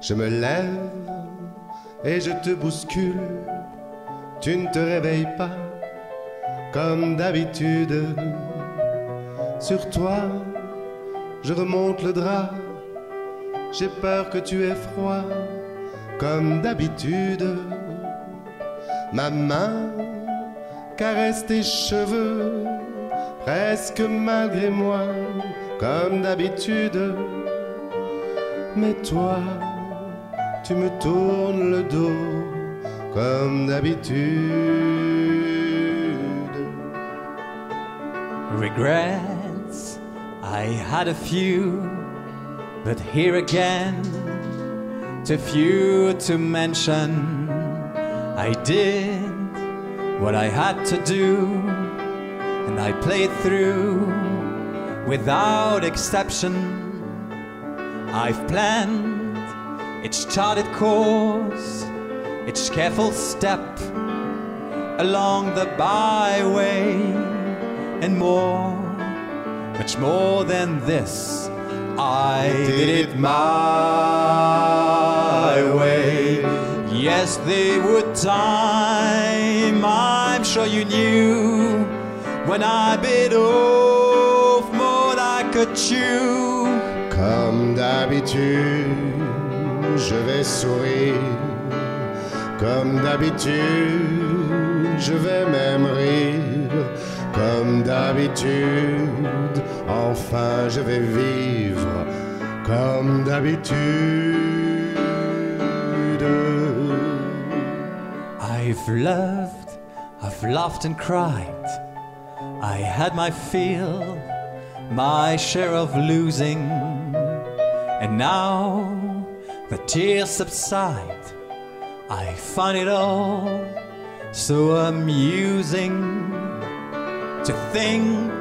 [SPEAKER 6] Je me lève et je te bouscule. Tu ne te réveilles pas comme d'habitude. Sur toi, je remonte le drap. J'ai peur que tu aies froid comme d'habitude. Ma main caresse tes cheveux, presque malgré moi, comme d'habitude. Mais toi, tu me tournes le dos, comme d'habitude.
[SPEAKER 4] Regrets, I had a few, but here again, too few to mention. I did what I had to do, and I played through without exception. I've planned each charted course, each careful step along the byway, and more, much more than this. I did it my way. Yes, they would time, I'm sure you knew. When I bit off more than I could chew.
[SPEAKER 6] Comme d'habitude, je vais sourire. Comme d'habitude, je vais même rire. Comme d'habitude, enfin je vais vivre. Comme d'habitude.
[SPEAKER 4] I've loved, I've laughed and cried. I had my fill, my share of losing. And now the tears subside. I find it all so amusing to think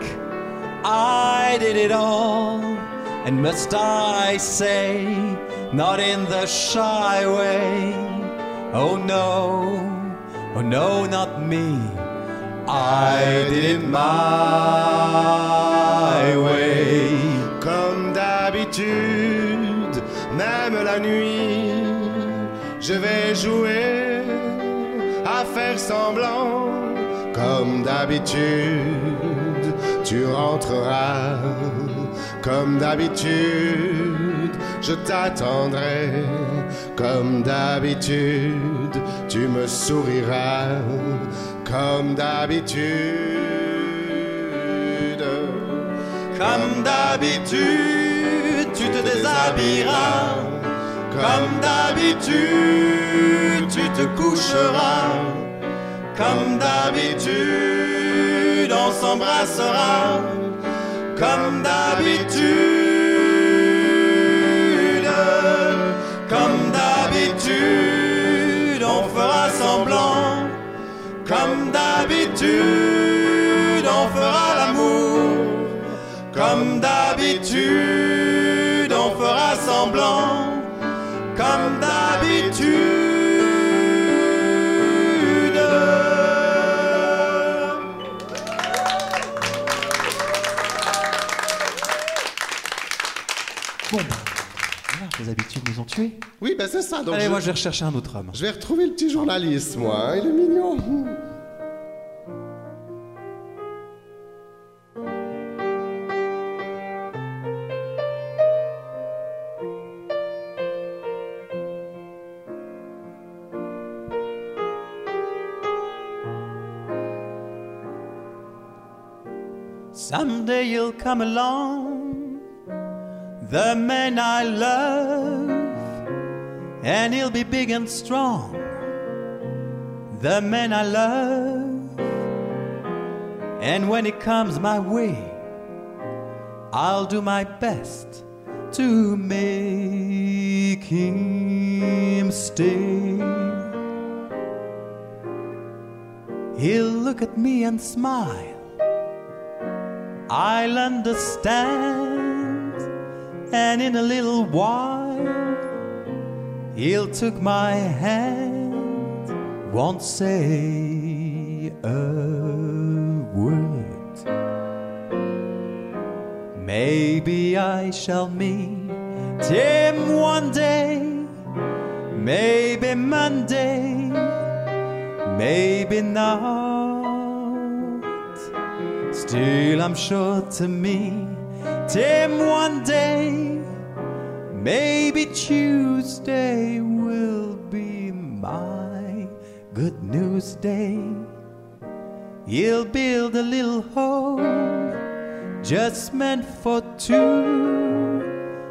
[SPEAKER 4] I did it all. And must I say, not in the shy way? Oh no, oh no, not me. I did it my way.
[SPEAKER 6] D'habitude, la nuit, je vais jouer à faire semblant. Comme d'habitude, tu rentreras. Comme d'habitude, je t'attendrai. Comme d'habitude, tu me souriras. Comme d'habitude.
[SPEAKER 4] Comme d'habitude, tu te déshabilleras. Comme d'habitude, tu te coucheras. Comme d'habitude, on s'embrassera. Comme d'habitude, comme d'habitude, on fera semblant. Comme d'habitude,
[SPEAKER 6] Oui, ben c'est ça. Donc
[SPEAKER 7] Allez,
[SPEAKER 6] je,
[SPEAKER 7] moi je vais rechercher un autre homme.
[SPEAKER 6] je vais retrouver le petit journaliste, moi. hein, Il est mignon.
[SPEAKER 4] Someday you'll come along, the man I love. And he'll be big and strong. The man I love, and when it comes my way, I'll do my best to make him stay. He'll look at me and smile. I'll understand, and in a little while, he'll take my hand, won't say a word. Maybe I shall meet him one day, maybe Monday, maybe not. Still, I'm sure to meet him one day, maybe Tuesday will be my good news day. He'll build a little home just meant for two,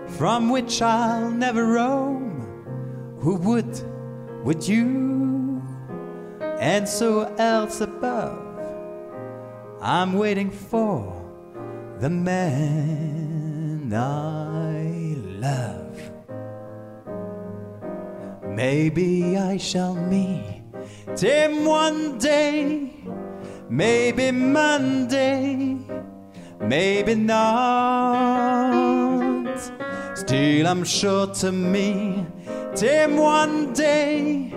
[SPEAKER 4] from which I'll never roam. Who would, would you? And so else above, I'm waiting for the man I love. Maybe I shall meet him one day, maybe Monday maybe not. Still, I'm sure to meet him one day.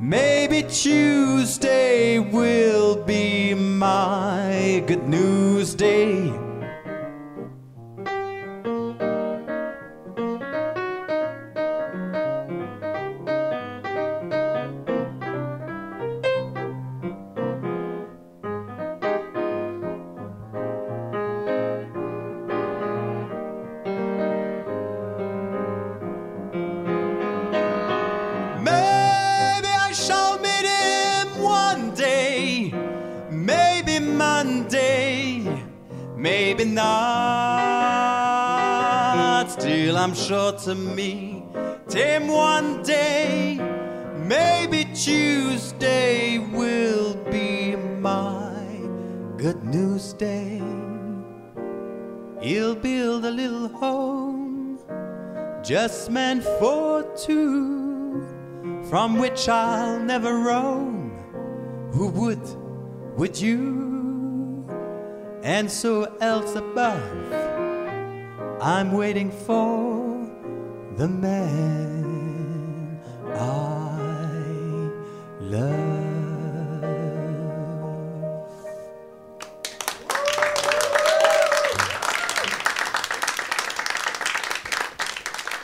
[SPEAKER 4] Maybe Tuesday will just meant for two from which I'll never roam. Who would, would you? And so else above, I'm waiting for the man I love.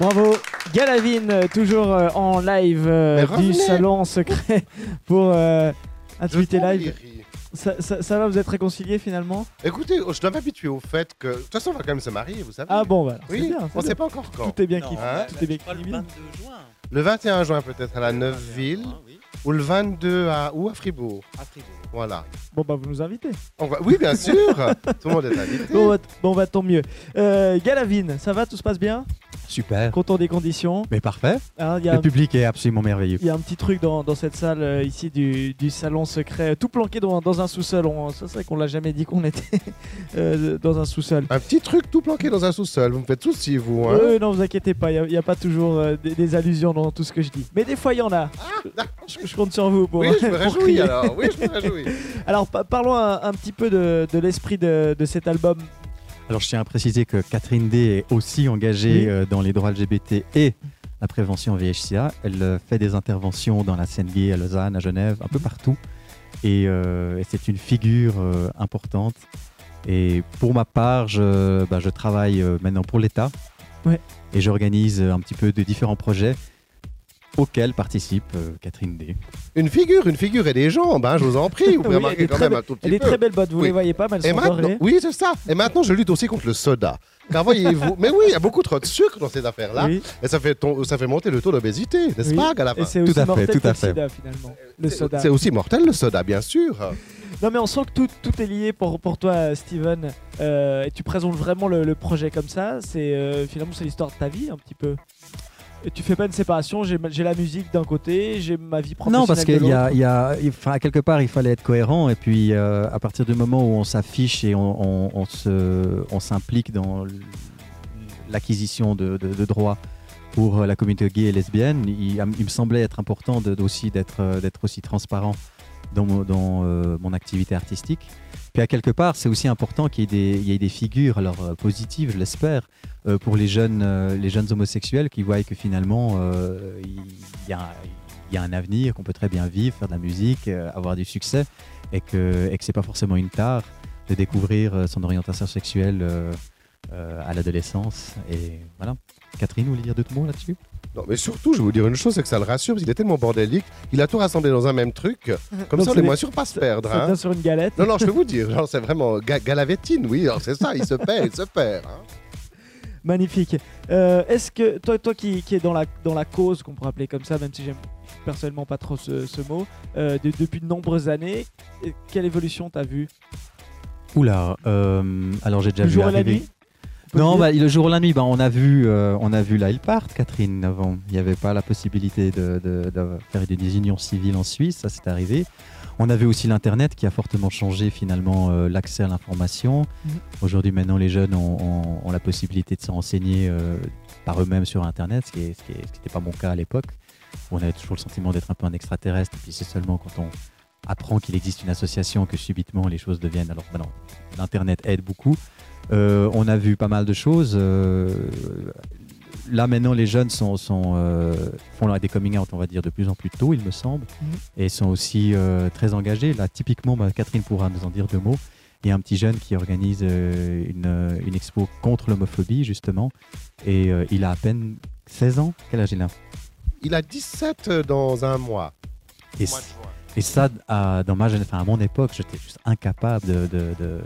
[SPEAKER 3] Bravo, Galavine, euh, toujours euh, en live euh, du salon secret pour euh, Live. Ça, ça- ça va, vous êtes réconciliés finalement?
[SPEAKER 6] Écoutez, je dois m'habituer au fait que. De toute façon, on va quand même se marier, vous savez.
[SPEAKER 3] Ah bon, voilà. c'est
[SPEAKER 6] Oui,
[SPEAKER 3] bien,
[SPEAKER 6] on
[SPEAKER 3] c'est
[SPEAKER 6] sait pas encore quand.
[SPEAKER 3] Tout est bien
[SPEAKER 4] Non,
[SPEAKER 3] qui
[SPEAKER 6] hein,
[SPEAKER 3] tout est bien
[SPEAKER 4] pas le
[SPEAKER 3] qui
[SPEAKER 4] 22 juin.
[SPEAKER 6] Le 21 juin, peut-être, à la Neuville.
[SPEAKER 4] Ah oui,
[SPEAKER 6] Ou le 22 à. Ou à Fribourg.
[SPEAKER 4] à Fribourg.
[SPEAKER 6] Voilà.
[SPEAKER 3] Bon, bah, vous nous invitez.
[SPEAKER 6] On va- Oui, bien sûr Tout le monde est invité.
[SPEAKER 3] Bon, bah, bon, bah, tant mieux. Euh, Galavine, ça va, tout se passe bien?
[SPEAKER 5] Super.
[SPEAKER 3] Content des conditions?
[SPEAKER 5] Mais parfait.
[SPEAKER 3] Hein, Il y, a
[SPEAKER 5] Le
[SPEAKER 3] un-
[SPEAKER 5] public est absolument merveilleux.
[SPEAKER 3] il y a un petit truc dans, dans cette salle euh, ici du, du salon secret, tout planqué dans, dans un sous-sol. C'est vrai qu'on l'a jamais dit qu'on était euh, dans un sous-sol.
[SPEAKER 6] Un petit truc tout planqué dans un sous-sol. Vous me faites souci, vous. Hein
[SPEAKER 3] Euh, non, vous inquiétez pas, il n'y a, pas toujours euh, des, des allusions dans tout ce que je dis. Mais des fois, il y en a. je, je compte sur vous pour,
[SPEAKER 6] oui, je me
[SPEAKER 3] pour
[SPEAKER 6] réjouis
[SPEAKER 3] crier.
[SPEAKER 6] alors. Oui, je me réjouis.
[SPEAKER 3] Alors, pa- parlons un, un petit peu de, de l'esprit de, de cet album.
[SPEAKER 5] Alors, je tiens à préciser que Catherine D est aussi engagée
[SPEAKER 3] Oui.
[SPEAKER 5] euh, dans les droits LGBT et la prévention VHCA. Elle euh, fait des interventions dans la scène gay à Lausanne, à Genève, un peu partout. Et, euh, et c'est une figure euh, importante. Et pour ma part, je, bah, je travaille euh, maintenant pour l'État.
[SPEAKER 3] Ouais.
[SPEAKER 5] Et j'organise un petit peu de différents projets auxquels participe euh, Catherine D.
[SPEAKER 6] Une figure, une figure et des jambes, hein, je vous en prie. Vous pouvez
[SPEAKER 3] Oui,
[SPEAKER 6] remarquer quand
[SPEAKER 3] très
[SPEAKER 6] même un tout petit
[SPEAKER 3] Elle est
[SPEAKER 6] peu.
[SPEAKER 3] très belle botte, vous
[SPEAKER 6] Oui.
[SPEAKER 3] les voyez pas, mais elles
[SPEAKER 6] Et
[SPEAKER 3] sont dorées.
[SPEAKER 6] oui, c'est ça. Et maintenant, je lutte aussi contre le soda. Car voyez-vous, mais oui, il y a beaucoup trop de sucre dans ces affaires-là.
[SPEAKER 3] Oui.
[SPEAKER 6] Et ça fait, ton- ça fait monter le taux d'obésité, n'est-ce pas, à la
[SPEAKER 3] Et
[SPEAKER 6] fin
[SPEAKER 3] c'est
[SPEAKER 5] Tout
[SPEAKER 3] aussi
[SPEAKER 5] à fait,
[SPEAKER 3] mortel
[SPEAKER 5] tout à
[SPEAKER 3] le
[SPEAKER 5] fait.
[SPEAKER 3] sida, finalement. Le
[SPEAKER 6] C'est-
[SPEAKER 3] soda.
[SPEAKER 6] C'est aussi mortel, le soda, bien sûr.
[SPEAKER 3] Non, mais on sent que tout, tout est lié pour, pour toi, Steven. Euh, et tu présentes vraiment le, le projet comme ça. C'est euh, Finalement, c'est l'histoire de ta vie, un petit peu. Et tu fais pas une séparation, j'ai la musique d'un côté, j'ai ma vie professionnelle
[SPEAKER 5] Non, parce qu'il y a, y a, enfin, quelque part, il fallait être cohérent. Et puis, euh, à partir du moment où on s'affiche et on, on- on s'implique dans l'acquisition de, de- de droits pour euh, la communauté gay et lesbienne, il, il me semblait être important de- aussi d'être, euh, d'être aussi transparent dans, euh, mon activité artistique. Puis à quelque part, c'est aussi important qu'il y ait des, figures, alors euh, positives, je l'espère, euh, pour les jeunes, euh, les jeunes homosexuels qui voient que finalement, il y, a, un avenir, qu'on peut très bien vivre, faire de la musique, avoir du succès, et que, que c'est pas forcément une tare de découvrir son orientation sexuelle à l'adolescence. Et voilà. Catherine, vous voulez dire deux mots là-dessus?
[SPEAKER 6] Non, mais surtout, je vais vous dire une chose, c'est que ça le rassure, parce qu'il est tellement bordélique, il a tout rassemblé dans un même truc. Comme
[SPEAKER 3] Donc
[SPEAKER 6] ça, on est moins sûr de pas se perdre. Hein.
[SPEAKER 3] sur une galette.
[SPEAKER 6] Non, non, je peux vous dire, genre, c'est vraiment ga- galavétine, oui, alors c'est ça, il se perd, il se perd. hein.
[SPEAKER 3] Magnifique. Euh, Est-ce que toi, toi qui, qui est dans la, dans la cause, qu'on pourrait appeler comme ça, même si j'aime personnellement pas trop ce, ce mot, euh, de- depuis de nombreuses années, euh, quelle évolution t'as vu
[SPEAKER 5] Oula, euh, alors j'ai déjà
[SPEAKER 3] Le
[SPEAKER 5] vu
[SPEAKER 3] jour et la
[SPEAKER 5] arriver-
[SPEAKER 3] nuit?
[SPEAKER 5] Non,
[SPEAKER 3] le
[SPEAKER 5] bah, le jour et la nuit, bah, on a vu, euh, on a vu là, ils partent, Catherine, avant. Il n'y avait pas la possibilité de, de- de faire des unions civiles en Suisse, ça c'est arrivé. On a vu aussi l'Internet qui a fortement changé finalement euh, l'accès à l'information.
[SPEAKER 3] Mhm.
[SPEAKER 5] Aujourd'hui, maintenant, les jeunes ont, ont- ont la possibilité de se renseigner euh, par eux-mêmes sur Internet, ce qui n'était pas mon cas à l'époque. On avait toujours le sentiment d'être un peu un extraterrestre, et puis c'est seulement quand on apprend qu'il existe une association que subitement les choses deviennent. Alors, non, l'Internet aide beaucoup. Euh, on a vu pas mal de choses. euh, là maintenant, les jeunes sont, sont, euh, font des coming out, on va dire, de plus en plus tôt, il me semble,
[SPEAKER 3] Mhm.
[SPEAKER 5] et sont aussi euh, très engagés. Là, typiquement, bah, Catherine pourra nous en dire deux mots. Il y a un petit jeune qui organise euh, une, une expo contre l'homophobie, justement, et euh, il a à peine 16 ans. Quel âge il a?
[SPEAKER 6] Il a 17 dans un mois.
[SPEAKER 5] et,
[SPEAKER 6] Mois
[SPEAKER 5] ça, à, dans ma jeune- enfin, à mon époque, j'étais juste incapable de, de- de-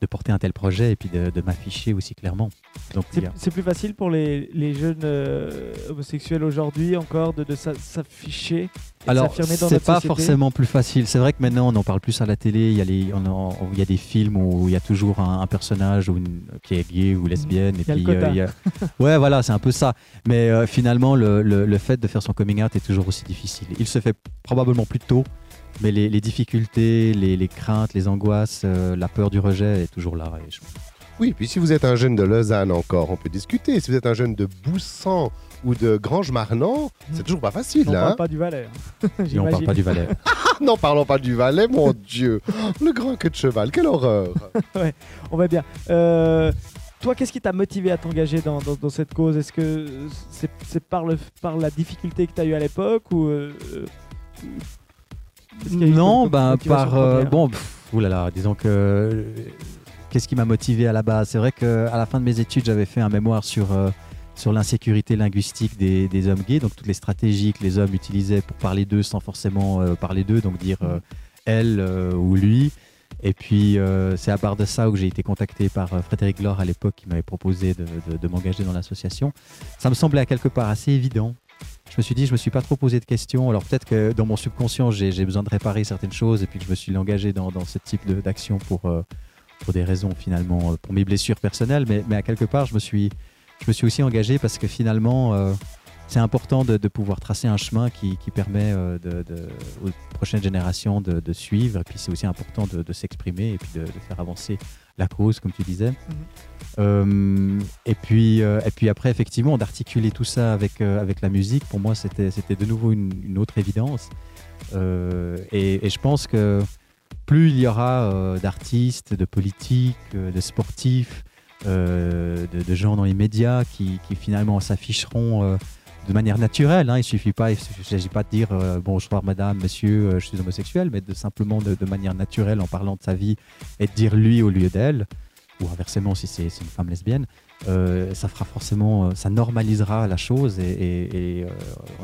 [SPEAKER 5] de porter un tel projet et puis de, de m'afficher aussi clairement. Donc,
[SPEAKER 3] C'est plus facile pour les, les jeunes euh, homosexuels aujourd'hui encore de, de s'a- s'afficher
[SPEAKER 5] Alors, c'est pas forcément plus facile. C'est vrai que maintenant, on en parle plus à la télé. Il y a, les, on en- il y a des films où il y a toujours un, un personnage ou une- qui est gay ou lesbienne. Et
[SPEAKER 3] Il y a le
[SPEAKER 5] puis,
[SPEAKER 3] quota.
[SPEAKER 5] il y a- Ouais, voilà, c'est un peu ça. Mais euh, finalement, le, le- le fait de faire son coming out est toujours aussi difficile. Il se fait probablement plus tôt, mais les, les difficultés, les, les craintes, les angoisses, euh, la peur du rejet est toujours là. Et je-
[SPEAKER 6] Oui, puis si vous êtes un jeune de Lausanne encore, on peut discuter. Si vous êtes un jeune de Boussan ou de Grange-Marnant, c'est toujours pas facile.
[SPEAKER 3] On
[SPEAKER 6] hein.
[SPEAKER 3] parle pas du Valais. hein.
[SPEAKER 5] Et on parle pas du Valais.
[SPEAKER 6] Ah, non, parlons pas du Valais, mon Dieu. Le grand queue de cheval, quelle horreur.
[SPEAKER 3] On va bien. Euh, toi, qu'est-ce qui t'a motivé à t'engager dans, dans- dans cette cause? Est-ce que c'est par, le, par la difficulté que tu as eu à l'époque ou euh,
[SPEAKER 5] Non, ben
[SPEAKER 3] motivation
[SPEAKER 5] par euh, bon, pff, oulala, disons que qu'est-ce qui m'a motivé à la base? C'est vrai qu'à la fin de mes études, j'avais fait un mémoire sur euh, sur l'insécurité linguistique des, des hommes gays, donc toutes les stratégies que les hommes utilisaient pour parler d'eux sans forcément euh, parler d'eux, donc dire euh, elle ou lui. Et puis euh, c'est à part de ça où j'ai été contacté par euh, Frédéric Laure à l'époque qui m'avait proposé de, de- de m'engager dans l'association. Ça me semblait à quelque part assez évident. Je me suis dit, je me suis pas trop posé de questions. Alors peut-être que dans mon subconscient, j'ai besoin de réparer certaines choses et puis je me suis engagé dans, ce type d'action pour, euh, pour des raisons finalement, euh, pour mes blessures personnelles. Mais, à quelque part, je me suis, je me suis aussi engagé parce que finalement, euh, c'est important de, pouvoir tracer un chemin qui, permet aux prochaines générations de, suivre. Et puis c'est aussi important de, s'exprimer et de faire avancer la cause, comme tu disais. Euh, et, puis, euh, et puis après, effectivement, d'articuler tout ça avec, euh, avec la musique, pour moi, c'était c'était de nouveau une, une autre évidence. Et, et je pense que plus il y aura d'artistes, de politiques, de sportifs, de, de gens dans les médias qui, qui finalement s'afficheront de manière naturelle. Hein. Il suffit pas, il s'agit pas de dire euh, bonjour madame, monsieur, euh, je suis homosexuel, mais de simplement de, manière naturelle en parlant de sa vie et de dire lui au lieu d'elle, ou inversement si c'est une femme lesbienne. euh, ça fera forcément, euh, ça normalisera la chose et,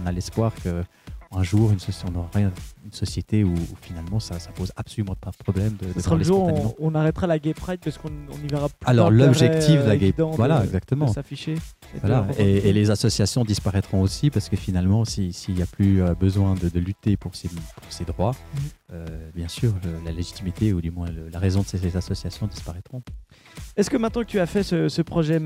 [SPEAKER 5] on a l'espoir que un jour une soci- on aura une société où, où finalement ça, ça pose absolument pas de problème de, de
[SPEAKER 3] sera le jour on, on arrêtera la Gay Pride parce qu'on on y verra plus
[SPEAKER 5] Alors, l'objectif de la
[SPEAKER 3] euh,
[SPEAKER 5] Gay-
[SPEAKER 3] évident de-
[SPEAKER 5] voilà, exactement.
[SPEAKER 3] s'afficher. et de
[SPEAKER 5] Voilà.
[SPEAKER 3] revendiquer.
[SPEAKER 5] Et, et les associations disparaîtront aussi parce que finalement, si- s'il n'y a plus euh, besoin de, de lutter pour ces, pour ces droits,
[SPEAKER 3] Mhm.
[SPEAKER 5] euh, bien sûr, le- la légitimité ou du moins le- la raison de ces, ces associations disparaîtront.
[SPEAKER 3] Est-ce que maintenant que tu as fait ce, projet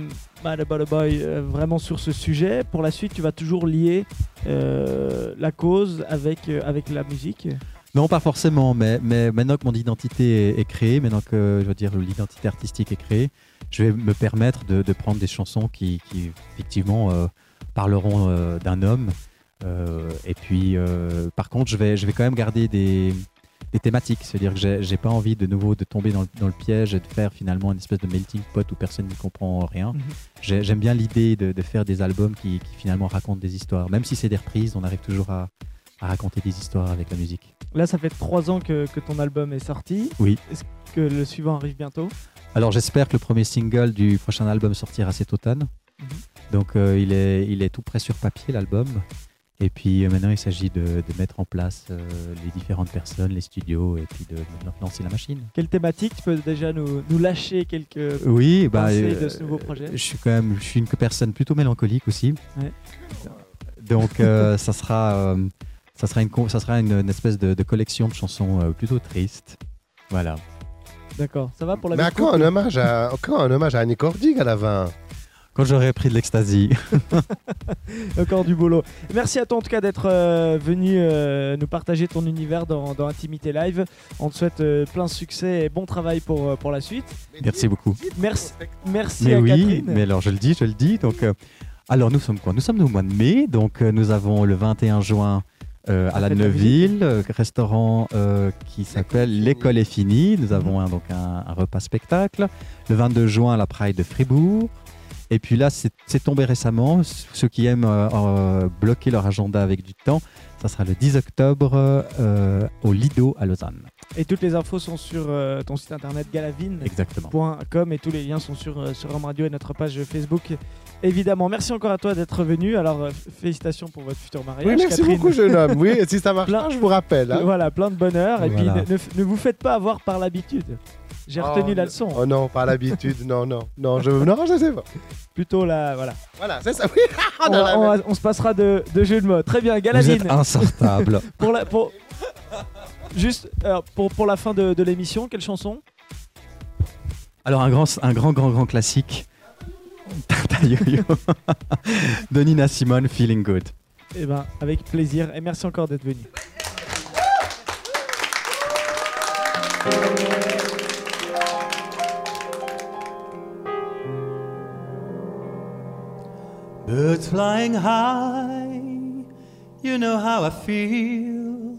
[SPEAKER 3] Mad Boy euh, vraiment sur ce sujet, pour la suite, tu vas toujours lier euh, la cause avec, euh, avec la musique?
[SPEAKER 5] Non, pas forcément, mais, mais maintenant que mon identité est, est créée, maintenant que je veux dire l'identité artistique est créée, je vais me permettre de, prendre des chansons qui, qui, effectivement parleront d'un homme. Et puis, par contre, je vais, je vais quand même garder des, des thématiques. C'est-à-dire que j'ai pas envie de nouveau de tomber dans le, dans le piège et de faire finalement une espèce de melting pot où personne n'y comprend rien.
[SPEAKER 3] Mhm.
[SPEAKER 5] J'ai- J'aime bien l'idée de, de faire des albums qui, qui finalement racontent des histoires. Même si c'est des reprises, on arrive toujours à, à raconter des histoires avec la musique.
[SPEAKER 3] Là, ça fait trois ans que, que ton album est sorti.
[SPEAKER 5] Oui.
[SPEAKER 3] Est-ce que le suivant arrive bientôt?
[SPEAKER 5] Alors j'espère que le premier single du prochain album sortira cet automne.
[SPEAKER 3] Mhm.
[SPEAKER 5] Donc euh, il, est, il est tout prêt sur papier l'album. Et puis euh, maintenant il s'agit de, de mettre en place euh, les différentes personnes, les studios et puis de, de lancer la machine.
[SPEAKER 3] Quelle thématique Tu peux déjà nous, nous lâcher quelques
[SPEAKER 5] Oui, bah,
[SPEAKER 3] pensées
[SPEAKER 5] euh,
[SPEAKER 3] de ce nouveau projet
[SPEAKER 5] je suis quand même je suis une personne plutôt mélancolique aussi.
[SPEAKER 3] Ouais.
[SPEAKER 5] Donc euh, ça sera, euh, ça sera, une, ça sera une, une espèce de, de collection de chansons euh, plutôt tristes. Voilà.
[SPEAKER 3] D'accord, ça va pour la
[SPEAKER 6] Mais à
[SPEAKER 3] de couple
[SPEAKER 6] un hommage à, quand un hommage à Annie Cordig à la fin
[SPEAKER 5] Quand j'aurai pris de l'ecstasy.
[SPEAKER 3] Encore du boulot. Merci à toi en tout cas d'être euh, venu euh, nous partager ton univers dans, dans Intimité Live. On te souhaite euh, plein de succès et bon travail pour, pour la suite.
[SPEAKER 5] Merci beaucoup.
[SPEAKER 3] Merci, merci
[SPEAKER 5] Mais
[SPEAKER 3] à
[SPEAKER 5] oui,
[SPEAKER 3] Catherine.
[SPEAKER 5] mais alors je le dis, je le dis. Donc, alors nous sommes quoi? Nous sommes au mois de mai, donc nous avons le 21 juin euh, à la Neuville, euh, restaurant euh, qui s'appelle L'école est finie. Nous avons un, donc un, un repas spectacle. Le 22 juin, la Pride de Fribourg. Et puis là, c'est tombé récemment. Ceux qui aiment euh, euh, bloquer leur agenda avec du temps, ça sera le 10 octobre euh, au Lido à Lausanne.
[SPEAKER 3] Et toutes les infos sont sur euh, ton site internet galavine.com et tous les liens sont sur, euh, sur Rome Radio et notre page Facebook. Évidemment, merci encore à toi d'être venu. Alors, euh, félicitations pour votre futur mariage.
[SPEAKER 6] Oui, merci
[SPEAKER 3] Catherine.
[SPEAKER 6] beaucoup, jeune homme. Oui, et si ça marche
[SPEAKER 3] Plein-
[SPEAKER 6] pas, je vous rappelle. hein.
[SPEAKER 3] Voilà, plein de bonheur. Et
[SPEAKER 5] Voilà.
[SPEAKER 3] puis, ne, ne- ne vous faites pas avoir par l'habitude. J'ai retenu
[SPEAKER 6] Oh,
[SPEAKER 3] la leçon.
[SPEAKER 6] Oh non, pas l'habitude. Non, non, non, je, non, je sais pas.
[SPEAKER 3] Plutôt là, voilà.
[SPEAKER 6] Voilà, c'est ça. Oui,
[SPEAKER 3] On,
[SPEAKER 6] on
[SPEAKER 3] se passera de, de jeu de mots. Très bien,
[SPEAKER 5] Vous
[SPEAKER 3] Galavine.
[SPEAKER 5] êtes insortable.
[SPEAKER 3] Pour la, pour... Juste euh, pour, pour la fin de, de l'émission, quelle chanson?
[SPEAKER 5] Alors un grand, un grand, grand, grand classique. Tata Yo-Yo de Nina Simone, Feeling Good.
[SPEAKER 3] Eh ben, avec plaisir. Et merci encore d'être venu.
[SPEAKER 4] Birds flying high, you know how I feel.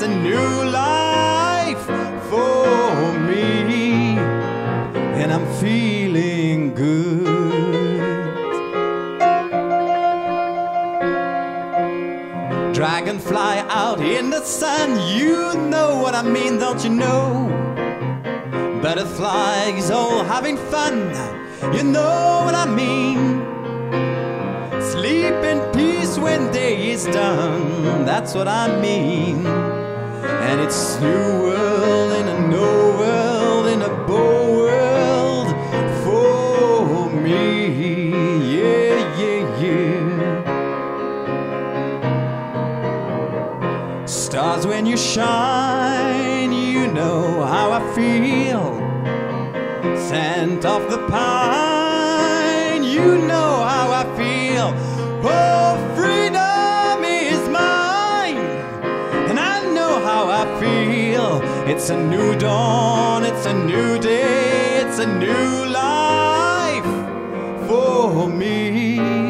[SPEAKER 4] it's a new life for me. And I'm feeling good. Dragonfly out in the sun, you know what I mean, don't you know? Butterflies all having fun, you know what I mean. Sleep in peace when day is done, that's what I mean. And it's new world in a no world in a bow world for me. Yeah, yeah, yeah. Stars when you shine, you know how I feel. Scent of the pine, you know how I feel. Oh, It's a new dawn, it's a new day, it's a new life for me.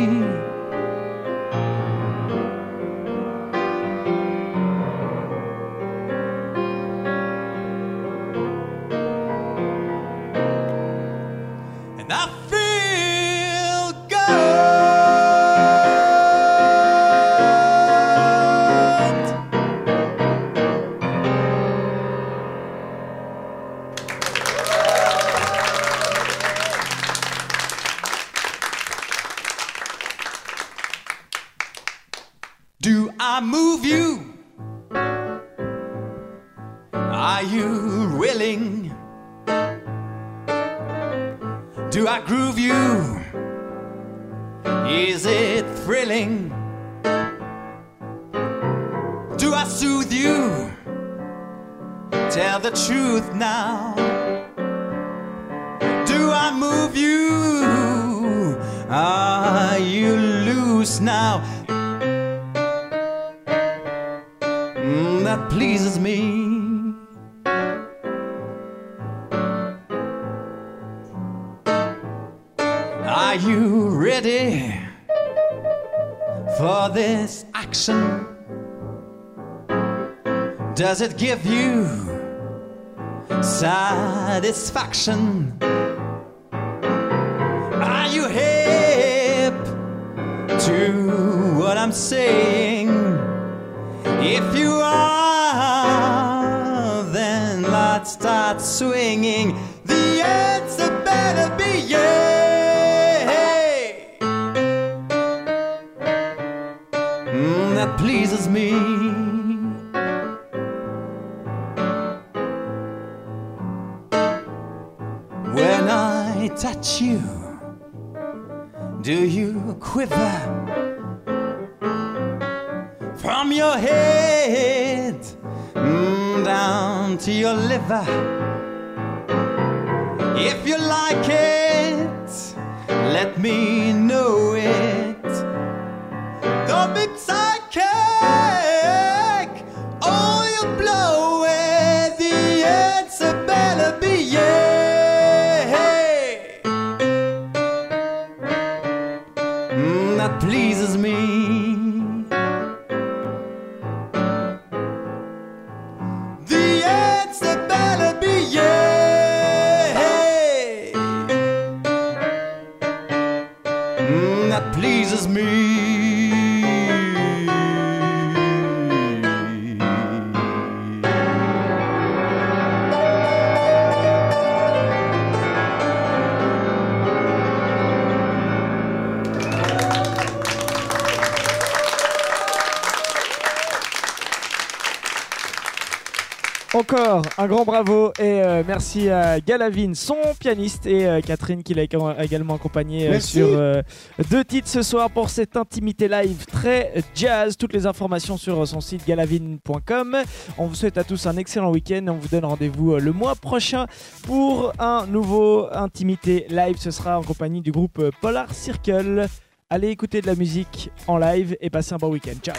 [SPEAKER 4] Does it give you satisfaction? Are you hip to what I'm saying? If you are, then let's start swinging. The answer better be yeah. Mm, that pleases me. Do you quiver from your head mm, down to your liver? If you like it, let me know it.
[SPEAKER 3] Bravo et euh, merci à Galavine, son pianiste, et euh, Catherine qui l'a également accompagné euh, sur deux titres ce soir pour cette intimité live très jazz. Toutes les informations sur son site galavine.com. On vous souhaite à tous un excellent week-end. On vous donne rendez-vous le mois prochain pour un nouveau intimité live. Ce sera en compagnie du groupe Polar Circle. Allez écouter de la musique en live et passez un bon week-end. Ciao